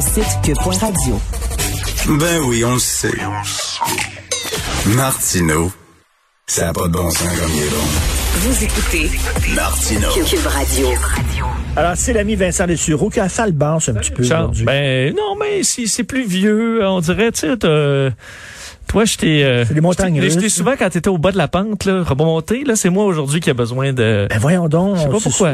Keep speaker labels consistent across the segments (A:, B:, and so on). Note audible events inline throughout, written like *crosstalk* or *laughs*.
A: Site.
B: Ben oui, on le sait. Martineau, ça n'a pas de bon sens comme il est bon.
A: Vous écoutez
B: Martino.
A: Cube Radio.
C: Alors, c'est l'ami Vincent Dessureau qui a fait le un petit peu
D: Charles,
C: aujourd'hui.
D: ben non, mais si c'est plus vieux, on dirait, tu sais, toi, je t'ai, euh,
C: C'est des montagnes
D: je t'ai- souvent quand t'étais au bas de la pente, là, remonter, là, c'est moi aujourd'hui qui a besoin de.
C: Ben voyons donc.
D: Je sais pas pourquoi.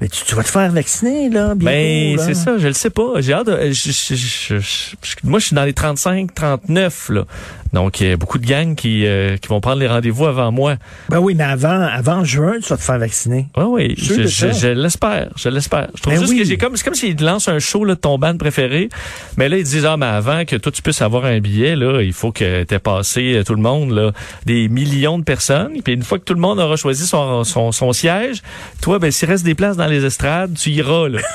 C: Ben, tu, tu vas te faire vacciner, là, bientôt.
D: Ben, c'est ça, je le sais pas. J'ai hâte de, je- je- je- je- je- moi, je suis dans les 35, 39, là. Donc, il y a beaucoup de gangs qui, euh, qui vont prendre les rendez-vous avant moi.
C: Ben oui, mais avant, avant juin, tu vas te faire vacciner.
D: Oui, oui, je, je, l'espère, je l'espère. Je trouve
C: Ben
D: juste
C: oui.
D: que j'ai comme, c'est comme s'ils lancent un show là, de ton band préféré, mais là ils disent ah mais avant que toi tu puisses avoir un billet là, il faut que t'aies passé euh, tout le monde là, des millions de personnes, puis une fois que tout le monde aura choisi son son, son siège, toi ben s'il reste des places dans les estrades, tu iras là. *laughs*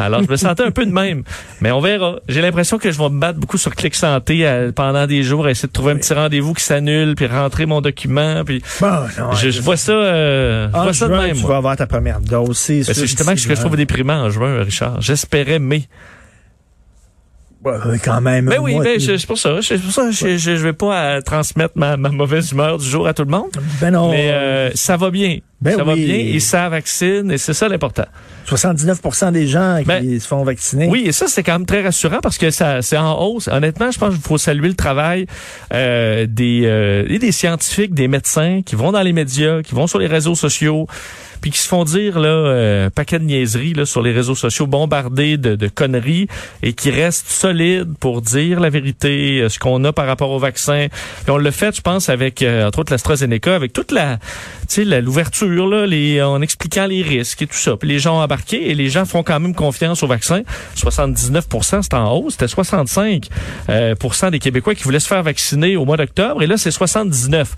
D: Alors, je me sentais un peu de même. Mais on verra. J'ai l'impression que je vais me battre beaucoup sur Clic Santé euh, pendant des jours, essayer de trouver un petit rendez-vous qui s'annule, puis rentrer mon document. Puis
C: Bon, non,
D: je, je vois ça, euh, je vois ça de même.
C: tu
D: moi.
C: vas avoir ta première dose. C'est
D: Ben, justement ce que je trouve déprimant en juin, Richard. J'espérais mai.
C: Ouais, ouais, quand même.
D: Ben oui, ben c'est pour ça. C'est pour ça. Je, je, vais pas euh, transmettre ma, ma mauvaise humeur du jour à tout le monde.
C: Ben non.
D: Mais euh, ça va bien.
C: Ben
D: ça va
C: oui.
D: bien et ça vaccine et c'est ça l'important.
C: 79 des gens qui
D: Ben,
C: se font vacciner.
D: Oui, et ça c'est quand même très rassurant parce que ça c'est en hausse. Honnêtement, je pense qu'il faut saluer le travail euh, des euh, et des scientifiques, des médecins qui vont dans les médias, qui vont sur les réseaux sociaux, puis qui se font dire là euh, paquet de niaiseries là sur les réseaux sociaux, bombardés de, de conneries et qui restent solides pour dire la vérité, euh, ce qu'on a par rapport au vaccin. Puis on l'a fait, je pense, avec euh, entre autres l'AstraZeneca, avec toute la, tu sais, la- l'ouverture là, les en expliquant les risques et tout ça. Puis les gens et les gens font quand même confiance au vaccin. 79% c'est en hausse. C'était 65 euh, des Québécois qui voulaient se faire vacciner au mois d'octobre et là c'est 79.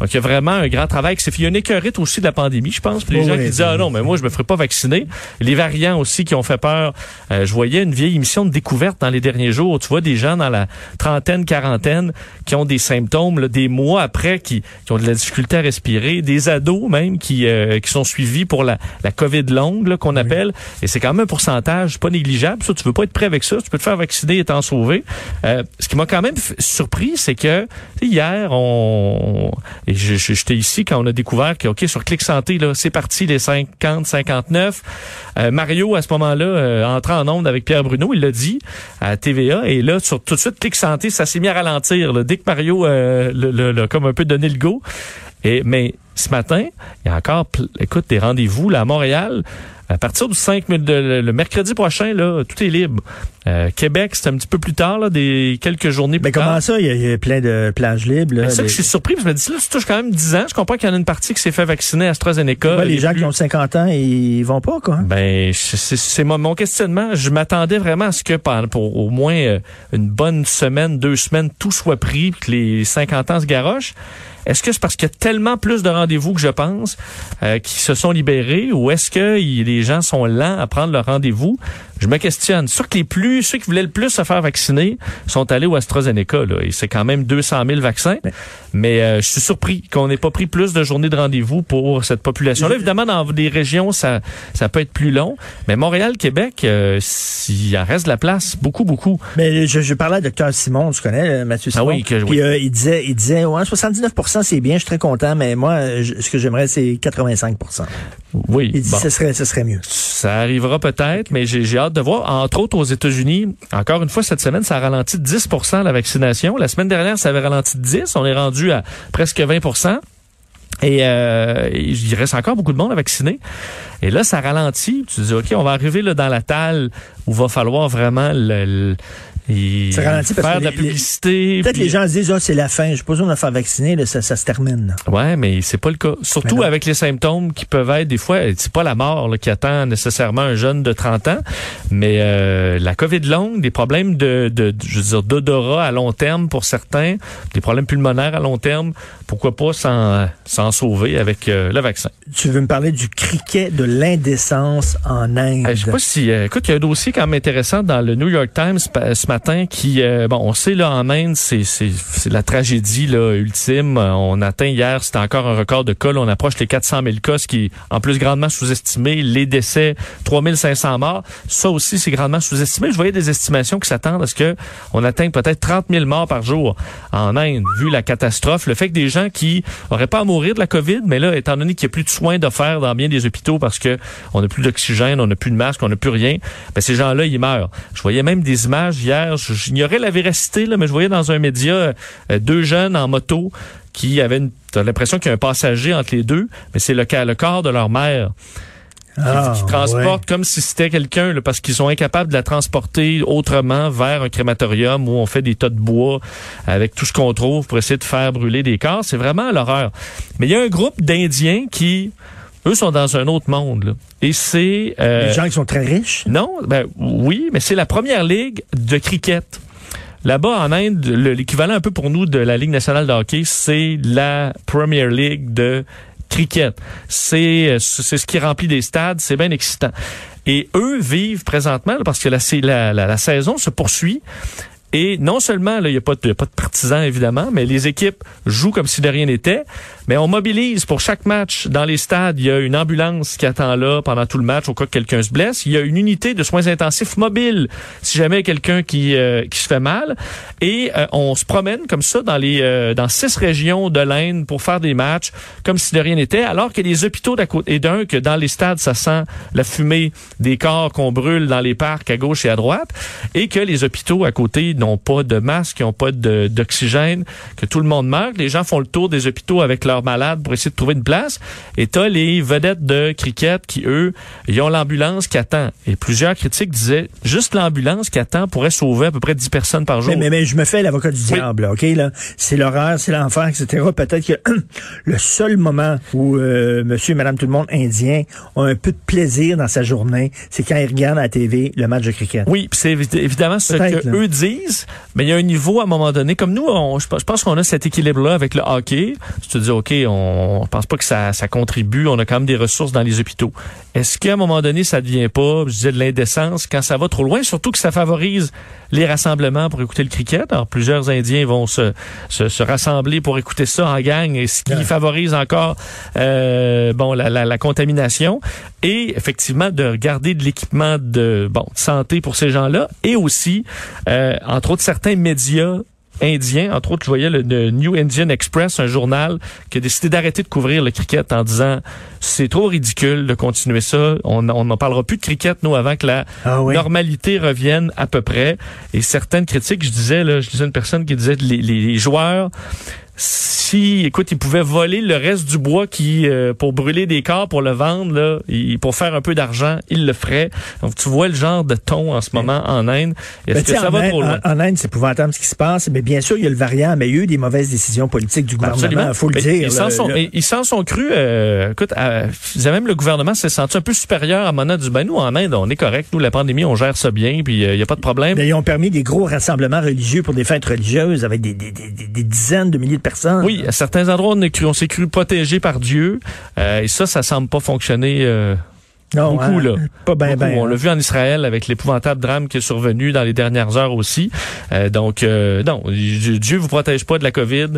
D: Donc il y a vraiment un grand travail qui s'est fait. Il y a une écœurite aussi de la pandémie, je pense. Puis les gens
C: oui,
D: qui disaient ah non mais moi je me ferai pas vacciner. Les variants aussi qui ont fait peur. Euh, je voyais une vieille émission de découverte dans les derniers jours. Tu vois des gens dans la trentaine, quarantaine qui ont des symptômes là, des mois après qui, qui ont de la difficulté à respirer, des ados même qui euh, qui sont suivis pour la, la COVID longue là, qu'on appelle. Et c'est quand même un pourcentage pas négligeable. Ça, tu veux pas être prêt avec ça. Tu peux te faire vacciner et t'en sauver. Euh, ce qui m'a quand même surpris, c'est que hier, on et j'étais ici quand on a découvert que ok sur Clic Santé là, c'est parti les 50, 59. Euh, Mario à ce moment-là euh, entrant en onde avec Pierre Bruno, il l'a dit à TVA et là sur tout de suite Clic Santé, ça s'est mis à ralentir. Là. Dès que Mario euh, le, le- le- comme un peu donné le go. Et mais ce matin, il y a encore, écoute, des rendez-vous là à Montréal. À partir du 5 mai- de- le, le mercredi prochain, là, tout est libre. Euh, Québec, c'est un petit peu plus tard, là, des quelques journées plus
C: Ben comment
D: tard.
C: ça? Il y, a, il y a plein de plages libres. Là,
D: C'est ça que je suis surpris, parce que je me dis, là, tu touches quand même 10 ans. Je comprends qu'il y en a une partie qui s'est fait vacciner à AstraZeneca.
C: Ouais, les gens
D: plus-
C: qui ont 50 ans, ils vont pas, quoi.
D: ben, c'est- mon, mon questionnement. Je m'attendais vraiment à ce que pendant- pour au moins euh, une bonne semaine, deux semaines, tout soit pris, que les 50 ans se garochent. Est-ce que c'est parce qu'il y a tellement plus de rendez-vous que je pense euh, qui se sont libérés ou est-ce que les gens sont lents à prendre leur rendez-vous? Je me questionne. Sûr que les plus, ceux qui voulaient le plus se faire vacciner sont allés au AstraZeneca. Là, et c'est quand même 200 000 vaccins. Mais euh, je suis surpris qu'on n'ait pas pris plus de journées de rendez-vous pour cette population-là. Évidemment, dans des régions, ça, ça peut être plus long. Mais Montréal, Québec, euh, s'il en reste de la place, beaucoup, beaucoup.
C: Mais je, je parlais à Dr Simon, tu connais euh, Mathieu
D: Ah
C: Simon?
D: oui, que-
C: Puis
D: oui.
C: euh, il disait, il disait, ouais, 79% c'est bien, je suis très content, mais moi, je- ce que j'aimerais, c'est 85
D: Oui,
C: Il dit,
D: bon.
C: ce serait, ce serait mieux.
D: Ça arrivera peut-être, mais j'ai j'ai hâte de voir. Entre autres, aux États-Unis, encore une fois, cette semaine, ça a ralenti de 10% la vaccination. La semaine dernière, ça avait ralenti de 10. On est rendu à presque 20% et euh, il reste encore beaucoup de monde à vacciner. Et là, ça ralentit. Tu dis, OK, on va arriver là, dans la talle où va falloir vraiment le-
C: Ça ralentit parce
D: faire
C: que
D: de la publicité.
C: Peut-être
D: puis-
C: les gens se disent, ah, c'est la fin, j'ai pas besoin de me faire vacciner, là, ça, ça se termine.
D: Ouais, mais c'est pas le cas. Surtout avec les symptômes qui peuvent être des fois, c'est pas la mort là, qui attend nécessairement un jeune de 30 ans, mais euh, la COVID longue, des problèmes de, de, de- je veux dire d'odorat à long terme pour certains, des problèmes pulmonaires à long terme. Pourquoi pas s'en s'en sauver avec euh, le vaccin.
C: Tu veux me parler du criquet de l'indécence en Inde?
D: Euh, je sais pas si, euh, écoute, il y a un dossier quand même intéressant dans le New York Times ce qui, euh, bon, on sait là en Inde, c'est la tragédie ultime. On atteint hier, c'était encore un record de cas. on approche les 400 000 cas, ce qui est en plus grandement sous-estimé. Les décès, 3500 morts, ça aussi c'est grandement sous-estimé. Je voyais des estimations qui s'attendent à ce que on atteigne peut-être 30 000 morts par jour en Inde, vu la catastrophe, le fait que des gens qui auraient pas à mourir de la COVID, mais là, étant donné qu'il n'y a plus de soins d'offert dans bien des hôpitaux parce que on n'a plus d'oxygène, on n'a plus de masque, on n'a plus rien, ben ces gens-là, ils meurent. Je voyais même des images hier, j'ignorais la véracité, là, mais je voyais dans un média euh, deux jeunes en moto qui avaient une, l'impression qu'il y a un passager entre les deux, mais c'est le, le corps de leur mère
C: Ah,
D: qui transportent comme si c'était quelqu'un là, parce qu'ils sont incapables de la transporter autrement vers un crématorium où on fait des tas de bois avec tout ce qu'on trouve pour essayer de faire brûler des corps. C'est vraiment l'horreur. Mais il y a un groupe d'Indiens qui, eux, sont dans un autre monde. là. Et c'est... euh,
C: Les gens qui sont très riches?
D: non, ben oui, mais c'est la première ligue de cricket. Là-bas, en Inde, le- l'équivalent un peu pour nous de la Ligue nationale de hockey, c'est la Premier League de cricket. C'est euh, c'est ce qui remplit des stades, c'est bien excitant. Et eux vivent présentement, parce que la, c'est la, la, la saison se poursuit, et non seulement, il n'y a, pas de- y a pas de partisans, évidemment, mais les équipes jouent comme si de rien n'était. Mais on mobilise pour chaque match dans les stades. Il y a une ambulance qui attend là pendant tout le match au cas que quelqu'un se blesse. Il y a une unité de soins intensifs mobile si jamais quelqu'un qui, euh, qui se fait mal. Et euh, on se promène comme ça dans les euh, dans six régions de l'Inde pour faire des matchs comme si de rien n'était. Alors que les hôpitaux d'à côté, et d'un que dans les stades, ça sent la fumée des corps qu'on brûle dans les parcs à gauche et à droite, et que les hôpitaux à côté n'ont pas de masque, n'ont pas d'oxygène, que tout le monde meurt. Les gens font le tour des hôpitaux avec leurs malades pour essayer de trouver une place. Et t'as les vedettes de cricket qui, eux, ils ont l'ambulance qui attend. Et plusieurs critiques disaient, juste l'ambulance qui attend pourrait sauver à peu près 10 personnes par jour.
C: Mais, mais, mais je me fais l'avocat du
D: Oui.
C: diable, là, OK? Là, c'est l'horreur, c'est l'enfer, etc. Peut-être que *clears throat* le seul moment où euh, monsieur et madame tout le monde indien ont un peu de plaisir dans sa journée, c'est quand ils regardent à la TV le match de cricket.
D: Oui, puis c'est évi- évidemment ce que
C: là.
D: eux disent, mais il y a un niveau à un moment donné. Comme nous, on- je pense qu'on a cet équilibre-là avec le hockey. Tu te dis, OK, on, on pense pas que ça, ça contribue, on a quand même des ressources dans les hôpitaux. Est-ce qu'à un moment donné, ça devient pas, je disais, de l'indécence quand ça va trop loin, surtout que ça favorise les rassemblements pour écouter le cricket? Alors, plusieurs Indiens vont se, se, se rassembler pour écouter ça en gang, et ce qui
C: Ouais.
D: favorise encore euh, bon la, la, la contamination et effectivement de garder de l'équipement de bon de santé pour ces gens-là et aussi euh, entre autres certains médias indiens, entre autres, je voyais le, le New Indian Express, un journal qui a décidé d'arrêter de couvrir le cricket en disant c'est trop ridicule de continuer ça. On on n'en parlera plus de cricket nous avant que la
C: Ah oui.
D: normalité revienne à peu près. Et certaines critiques, je disais là, je disais une personne qui disait les, les, les joueurs si, écoute, ils pouvaient voler le reste du bois qui euh, pour brûler des corps pour le vendre là, et pour faire un peu d'argent, ils le feraient. Donc tu vois le genre de ton en ce moment en Inde. Est-ce
C: Ben,
D: que ça
C: en,
D: va
C: Inde,
D: trop loin?
C: en- en Inde, c'est épouvantable ce qui se passe. Mais bien sûr, il y a le variant, mais il y a eu des mauvaises décisions politiques du gouvernement. Il faut le
D: Mais
C: dire.
D: Ils s'en sont, s'en sont crus. Euh, écoute, euh, même le gouvernement s'est senti un peu supérieur à Mona du ben nous en Inde, on est correct. Nous, la pandémie, on gère ça bien, puis il n'y a pas de problème.
C: Mais ils ont permis des gros rassemblements religieux pour des fêtes religieuses avec des, des, des, des- des dizaines de milliers de
D: Oui, à certains endroits, on, est cru- s'est cru protégé par Dieu. Euh, et ça, ça semble pas fonctionner euh,
C: non,
D: beaucoup.
C: hein,
D: là.
C: Pas
D: Beaucoup.
C: bien.
D: On l'a vu en Israël avec l'épouvantable drame qui est survenu dans les dernières heures aussi. Euh, donc, euh, non, Dieu vous protège pas de la COVID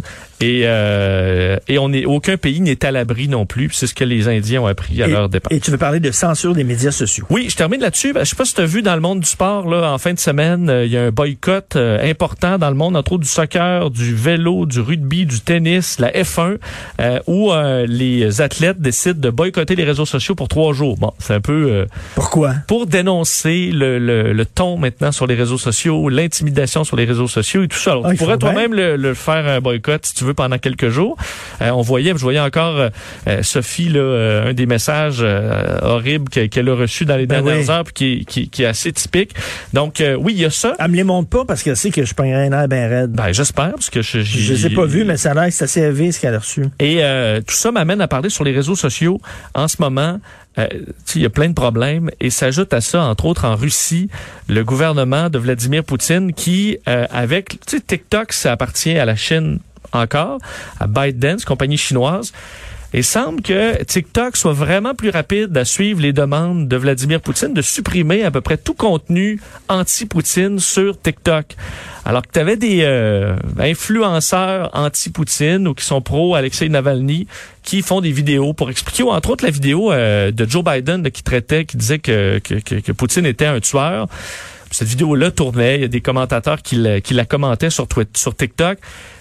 D: et, euh, et on est, aucun pays n'est à l'abri non plus. C'est ce que les Indiens ont appris à
C: et,
D: leur départ.
C: et tu veux parler de censure des médias sociaux.
D: Oui, je termine là-dessus. Ben, Je sais pas si tu as vu dans le monde du sport, là, en fin de semaine, euh, il y a un boycott euh, important dans le monde, entre autres du soccer, du vélo, du rugby, du tennis, la F1, euh, où les athlètes décident de boycotter les réseaux sociaux pour trois jours. Bon, C'est un peu euh,
C: Pourquoi?
D: pour dénoncer le, le, le ton maintenant sur les réseaux sociaux, l'intimidation sur les réseaux sociaux et tout ça. Alors,
C: Ah,
D: tu pourrais toi-même le, le faire un boycott si tu veux pendant quelques jours. Euh, on voyait, je voyais encore euh, euh, Sophie là, euh, un des messages euh, horribles que- qu'elle a reçu dans les
C: Ben
D: dernières
C: oui.
D: heures, puis qui, qui, qui est assez typique. Donc euh, oui, il y a ça.
C: Elle me les montre pas parce qu'elle sait que je pognerais un air bien raide.
D: Ben j'espère parce que je
C: je les ai pas vus, mais ça a l'air que c'est assez élevé ce qu'elle a reçu.
D: Et euh, tout ça m'amène à parler sur les réseaux sociaux. En ce moment, euh, il y a plein de problèmes et s'ajoute à ça, entre autres en Russie, le gouvernement de Vladimir Poutine qui, euh, avec, TikTok, ça appartient à la Chine encore, à ByteDance, compagnie chinoise. Et semble que TikTok soit vraiment plus rapide à suivre les demandes de Vladimir Poutine de supprimer à peu près tout contenu anti-Poutine sur TikTok. Alors que tu avais des euh, influenceurs anti-Poutine ou qui sont pro Alexei Navalny qui font des vidéos pour expliquer, ou entre autres la vidéo euh, de Joe Biden qui traitait, qui disait que, que Poutine était un tueur. Cette vidéo-là tournait, il y a des commentateurs qui la, qui la commentaient sur, Twitter, sur TikTok.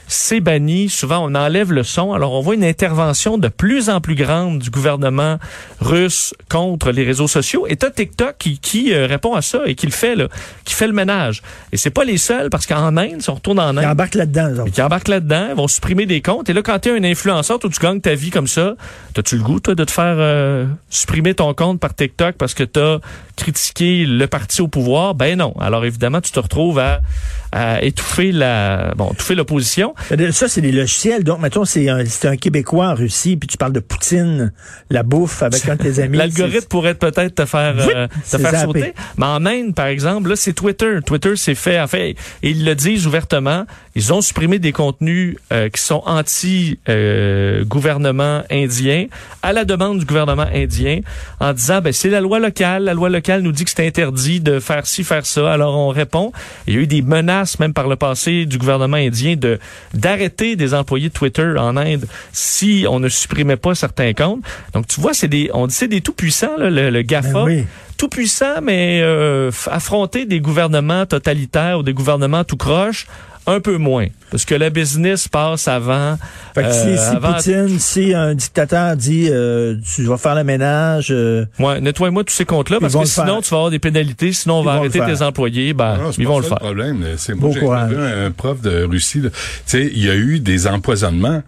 D: C'est banni. Souvent, on enlève le son. Alors, on voit une intervention de plus en plus grande du gouvernement russe contre les réseaux sociaux. Et t'as TikTok qui, qui euh, répond à ça et qui le fait, là, qui fait le ménage. Et c'est pas les seuls, parce qu'en Inde, si on retourne en
C: Ils
D: Inde,
C: embarquent là-dedans,
D: qui embarquent là-dedans, ils vont supprimer des comptes. Et là, quand tu es un influenceur, toi, tu gagnes ta vie comme ça, t'as-tu le goût, toi, de te faire euh, supprimer ton compte par TikTok parce que t'as critiqué le parti au pouvoir? Ben non. Alors, évidemment, tu te retrouves à, à étouffer la, bon, étouffer l'opposition.
C: Ça, c'est des logiciels. Donc, mettons, c'est un, c'est un Québécois en Russie, puis tu parles de Poutine, la bouffe avec un de tes amis. *laughs*
D: L'algorithme pourrait peut-être te faire, euh, te faire
C: zappé.
D: sauter. Mais en Inde, par exemple, là, c'est Twitter. Twitter s'est fait, en fait, ils le disent ouvertement, ils ont supprimé des contenus euh, qui sont anti-gouvernement indien à la demande du gouvernement indien en disant, ben, c'est la loi locale. La loi locale nous dit que c'est interdit de faire ci, faire ça. Alors, on répond. Il y a eu des menaces, même par le passé, du gouvernement indien de d'arrêter des employés de Twitter en Inde si on ne supprimait pas certains comptes. Donc, tu vois, c'est des, on dit c'est des tout-puissants, là, le, le GAFA
C: Ben oui.
D: tout puissant, mais euh, affronter des gouvernements totalitaires ou des gouvernements tout croche, un peu moins. Parce que la business passe avant.
C: Fait que si,
D: euh,
C: si
D: avant-
C: Poutine, si un dictateur dit euh, tu vas faire le ménage, euh,
D: Ouais, nettoie-moi tous ces comptes-là, parce que
C: le
D: sinon,
C: faire.
D: tu vas avoir des pénalités, sinon on
C: Ils
D: va arrêter
C: le
D: tes employés, ben,
E: Non,
D: ils
E: pas
D: vont le faire.
E: problème. C'est moi, j'ai
C: courage.
E: vu un prof de Russie. là. Tu sais, il y a eu des empoisonnements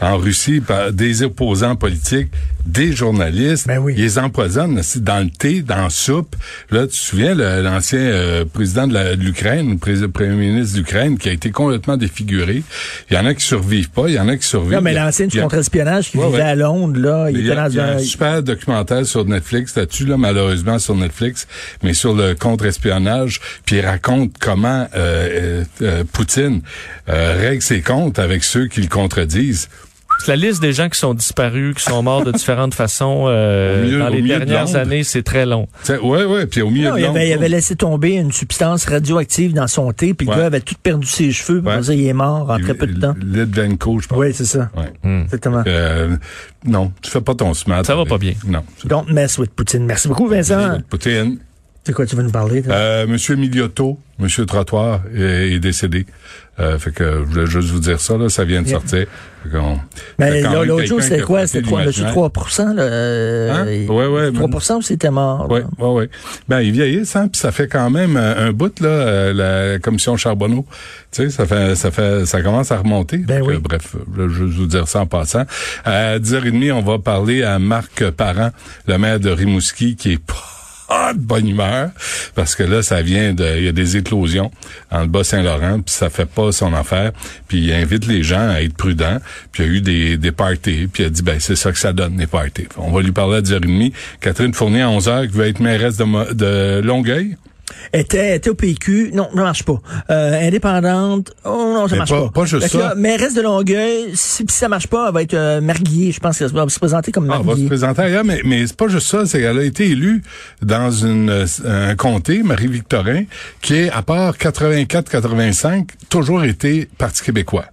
E: en Russie par des opposants politiques, des journalistes.
C: Ben oui.
E: Ils les empoisonnent dans le thé, dans la soupe. Là, tu te souviens, le- l'ancien euh, président de de l'Ukraine, le premier ministre d'Ukraine, qui a été complètement défiguré. Il y en a qui survivent pas, il y en a qui survivent.
C: non, mais
E: Il y a-
C: l'ancien
E: il
C: du contre-espionnage qui
E: Ouais,
C: vivait
E: ouais.
C: à Londres, là, il
E: il y
C: était
E: a,
C: dans
E: y a
C: un...
E: un super documentaire sur Netflix là-dessus, là, malheureusement sur Netflix, mais sur le contre-espionnage, puis il raconte comment euh, euh, euh, Poutine euh, règle ses comptes avec ceux qui le contredisent.
D: La liste des gens qui sont disparus, qui sont morts de différentes *laughs* façons euh,
E: milieu-
D: dans les
E: de
D: dernières années, c'est très long.
E: Ouais, ouais, puis au milieu
C: Non,
E: de
C: il, avait, il avait laissé tomber une substance radioactive dans son thé, puis
E: Ouais.
C: le gars avait tout perdu ses cheveux, puis
E: Ouais.
C: on disait, il est mort en très peu de temps.
E: Litvenko, je pense.
C: Oui, c'est ça.
E: Ouais.
D: Hmm.
C: Exactement.
E: Euh, non, tu fais pas ton smart.
D: Ça va pas bien.
E: Non.
C: Don't mess with Poutine. Merci beaucoup, Vincent.
E: Poutine.
C: C'est quoi tu veux nous parler?
E: Euh, Monsieur Miliotto, Monsieur Trottoir est, est décédé. Euh, fait que je voulais juste vous dire ça, là, ça vient de
C: Yeah.
E: sortir.
C: Mais
E: même
C: l'autre jour, c'était quoi? C'était 3,
E: l'imaginaire.
C: 3 là? euh,
E: Hein?
C: il-
E: Ouais, ouais,
C: 3 ou c'était mort?
E: Oui, oui, oui. Ben, ils vieillissent, hein, puis ça fait quand même un, un bout, là, euh, la commission Charbonneau. Tu sais, ça fait, ça fait, ça commence à remonter.
C: Ben oui.
E: bref, je vais vous dire ça en passant. À 10h30, on va parler à Marc Parent, le maire de Rimouski, qui est pas de bonne humeur, parce que là, ça vient de, il y a des éclosions dans le Bas-Saint-Laurent, puis ça fait pas son affaire, puis il invite les gens à être prudents, puis il y a eu des, des parties, puis il a dit, ben, c'est ça que ça donne, les parties. On va lui parler à 10h30. Catherine Fournier, à 11h, qui veut être mairesse de, de Longueuil.
C: Était, était au PQ. Non, ça marche pas. Euh, indépendante. Oh non, ça
E: Mais
C: marche
E: pas-
C: pas.
E: pas juste ça.
C: là, mairesse de Longueuil, si, si ça marche pas, elle va être euh, mariée. Je pense qu'elle va se présenter comme
E: Ah, elle va se présenter ailleurs, mais, mais c'est pas juste ça, c'est qu'elle a été élue dans une, euh, un comté, Marie-Victorin, qui est, à part 84-85, toujours été Parti québécois.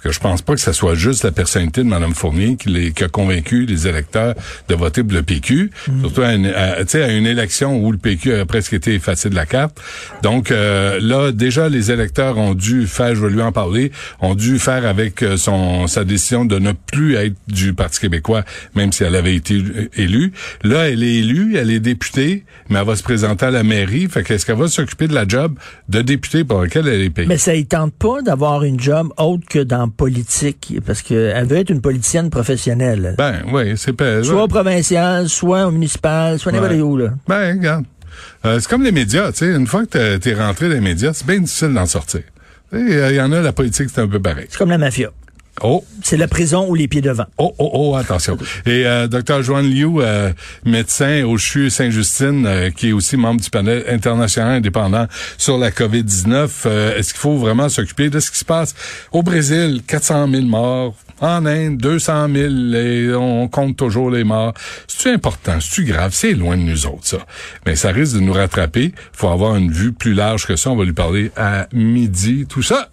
E: Que je pense pas que ce soit juste la personnalité de Mme Fournier qui, les, qui a convaincu les électeurs de voter pour le PQ, surtout à une, à, tu sais, à une élection où le PQ a presque été effacé de la carte. Donc euh, là, déjà, les électeurs ont dû faire, je vais lui en parler, ont dû faire avec euh, son sa décision de ne plus être du Parti québécois, même si elle avait été élue. Là, elle est élue, elle est députée, mais elle va se présenter à la mairie. Fait qu'est-ce qu'elle va s'occuper de la job de députée pour laquelle elle est payée?
C: Mais ça ne tente pas d'avoir une job autre que dans politique, parce qu'elle veut être une politicienne professionnelle.
E: Ben oui, c'est pas.
C: Soit au provincial, soit au municipal, soit n'importe
E: Ouais.
C: où, là.
E: Ben, regarde. Euh, c'est comme les médias, tu sais. Une fois que t'es- rentré dans les médias, c'est bien difficile d'en sortir. Il y en a, la politique, c'est un peu pareil.
C: C'est comme la mafia.
E: Oh,
C: C'est la prison ou les pieds devant.
E: oh, oh, oh, attention. Et euh, Dr. Joanne Liu, euh, médecin au CHU Saint-Justine, euh, qui est aussi membre du panel international indépendant sur la COVID-19, euh, est-ce qu'il faut vraiment s'occuper de ce qui se passe? Au Brésil? 400 000 morts. En Inde, 200 000, et on compte toujours les morts. C'est important, c'est grave, c'est loin de nous autres, ça. Mais ça risque de nous rattraper. faut avoir une vue plus large que ça. On va lui parler à midi, tout ça.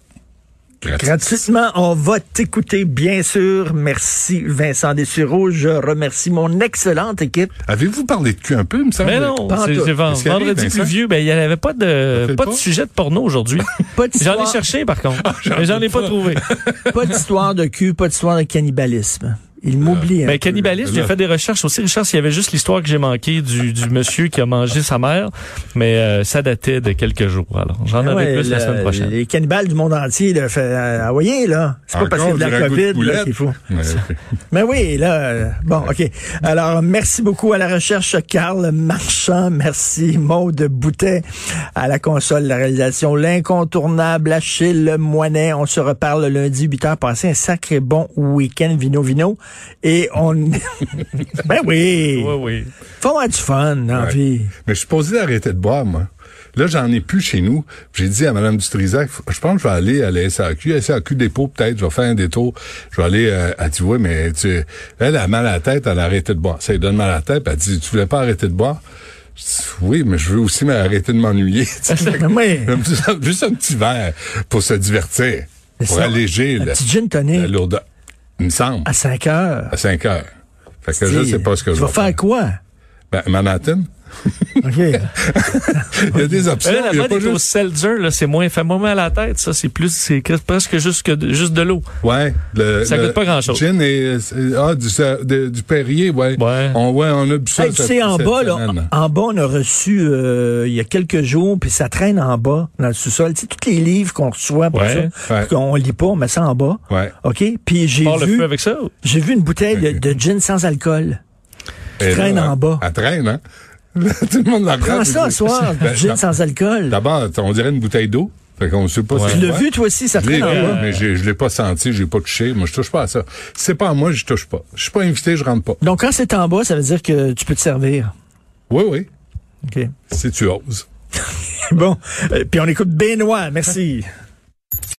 E: Gratuit.
C: Gratuitement, on va t'écouter, bien sûr. Merci, Vincent Dessureau. Je remercie mon excellente équipe.
E: Avez-vous parlé de cul un peu, il me semble?
D: Mais non,
C: Pas en
D: c'est vendredi plus vieux, ben il n'y avait pas de pas
E: pas?
D: de sujet de porno aujourd'hui. *laughs*
C: Pas
D: J'en ai cherché par contre,
E: j'en
D: mais j'en
E: ai
D: ai pas
E: pas.
D: trouvé.
C: pas d'histoire de cul, pas d'histoire de cannibalisme. Il m'oublie un
D: Ben, cannibalisme, j'ai fait des recherches aussi. Richard, s'il y avait juste l'histoire que j'ai manquée du, du monsieur qui a mangé sa mère, mais euh, ça datait de quelques jours. Alors, j'en
C: Ah
D: aurai
C: ouais,
D: plus la semaine prochaine.
C: Les cannibales du monde entier, là, fait, euh, ah, voyez, là. C'est pas parce qu'il y a de la COVID, qu'il faut.
E: Ouais. *laughs*
C: Mais oui, là, euh, bon, OK. Alors, merci beaucoup à la recherche, Carl Marchand. Merci, Maude Boutet, à la console, la réalisation, l'incontournable Achille Moinet. On se reparle lundi, 8 heures. Passez un sacré bon week-end, Vino Vino. Et on... *laughs* ben oui,
D: Oui, oui.
C: faut avoir du fun dans la
E: Ouais.
C: vie.
E: Mais je suis posé d'arrêter de boire, moi. Là, j'en ai plus chez nous. J'ai dit à Mme Dutrisac, je pense que je vais aller à la SAQ, SAQ dépôt peut-être, je vais faire un détour. Je vais aller, euh, elle dit, ouais, mais tu, elle, a mal à la tête, elle a arrêté de boire. Ça lui donne mal à la tête, puis elle dit, tu voulais pas arrêter de boire? Je dis, oui, mais je veux aussi m'arrêter de m'ennuyer. *laughs*
C: Oui.
E: juste, un- petit verre pour se divertir, pour
C: ça,
E: alléger
C: Un
E: la,
C: petit gin
E: la
C: tonic
E: lourdeur. Il me semble,
C: à 5 heures.
E: à 5 heures. Fait que je sais pas ce que
C: tu
E: je
C: vas
E: vais
C: faire
E: faire.
C: quoi?
E: Ben, Manhattan. *laughs*
C: OK.
E: Il y a des options.
D: Mais là,
E: il y a
D: la des seltzer, là, c'est moins, fait moins mal à la tête, ça. C'est plus, c'est presque juste que, de- juste de l'eau.
E: Ouais, le,
D: Ça
E: le
D: coûte pas grand-chose.
E: Gin et ah du ça- de- du Perrier, ouais.
D: Ouais.
E: On ouais, on a bu ça.
C: Hey, tu sais, en bas, là, en bas, on a reçu euh, il y a quelques jours, puis ça traîne en bas, dans le sous-sol. Tu sais, tous les livres qu'on reçoit pour
D: Ouais,
C: ça,
E: ouais.
C: qu'on lit pas, on met ça en bas.
E: Ouais.
C: OK? Puis j'ai
D: Part le
C: vu,
D: feu avec ça.
C: j'ai vu une bouteille de, de gin sans alcool.
E: Et
C: traîne
E: là,
C: en bas.
E: Elle traîne, hein? *laughs* Tout le monde la
C: Prends ça ce soir, *laughs*
E: Ben,
C: gin sans alcool.
E: D'abord, on dirait une bouteille d'eau. Fait qu'on sait pas
D: Ouais.
C: Tu l'as vu, toi aussi, ça traîne en bas.
E: mais je l'ai pas senti, j'ai pas touché. Moi, je touche pas à ça. Si c'est pas à moi, je touche pas. Je suis pas invité, je rentre pas.
C: Donc, quand c'est en bas, ça veut dire que tu peux te servir.
E: Oui, oui.
C: OK.
E: Si tu oses. *laughs*
C: Bon. Euh, Puis on écoute Benoît. Merci.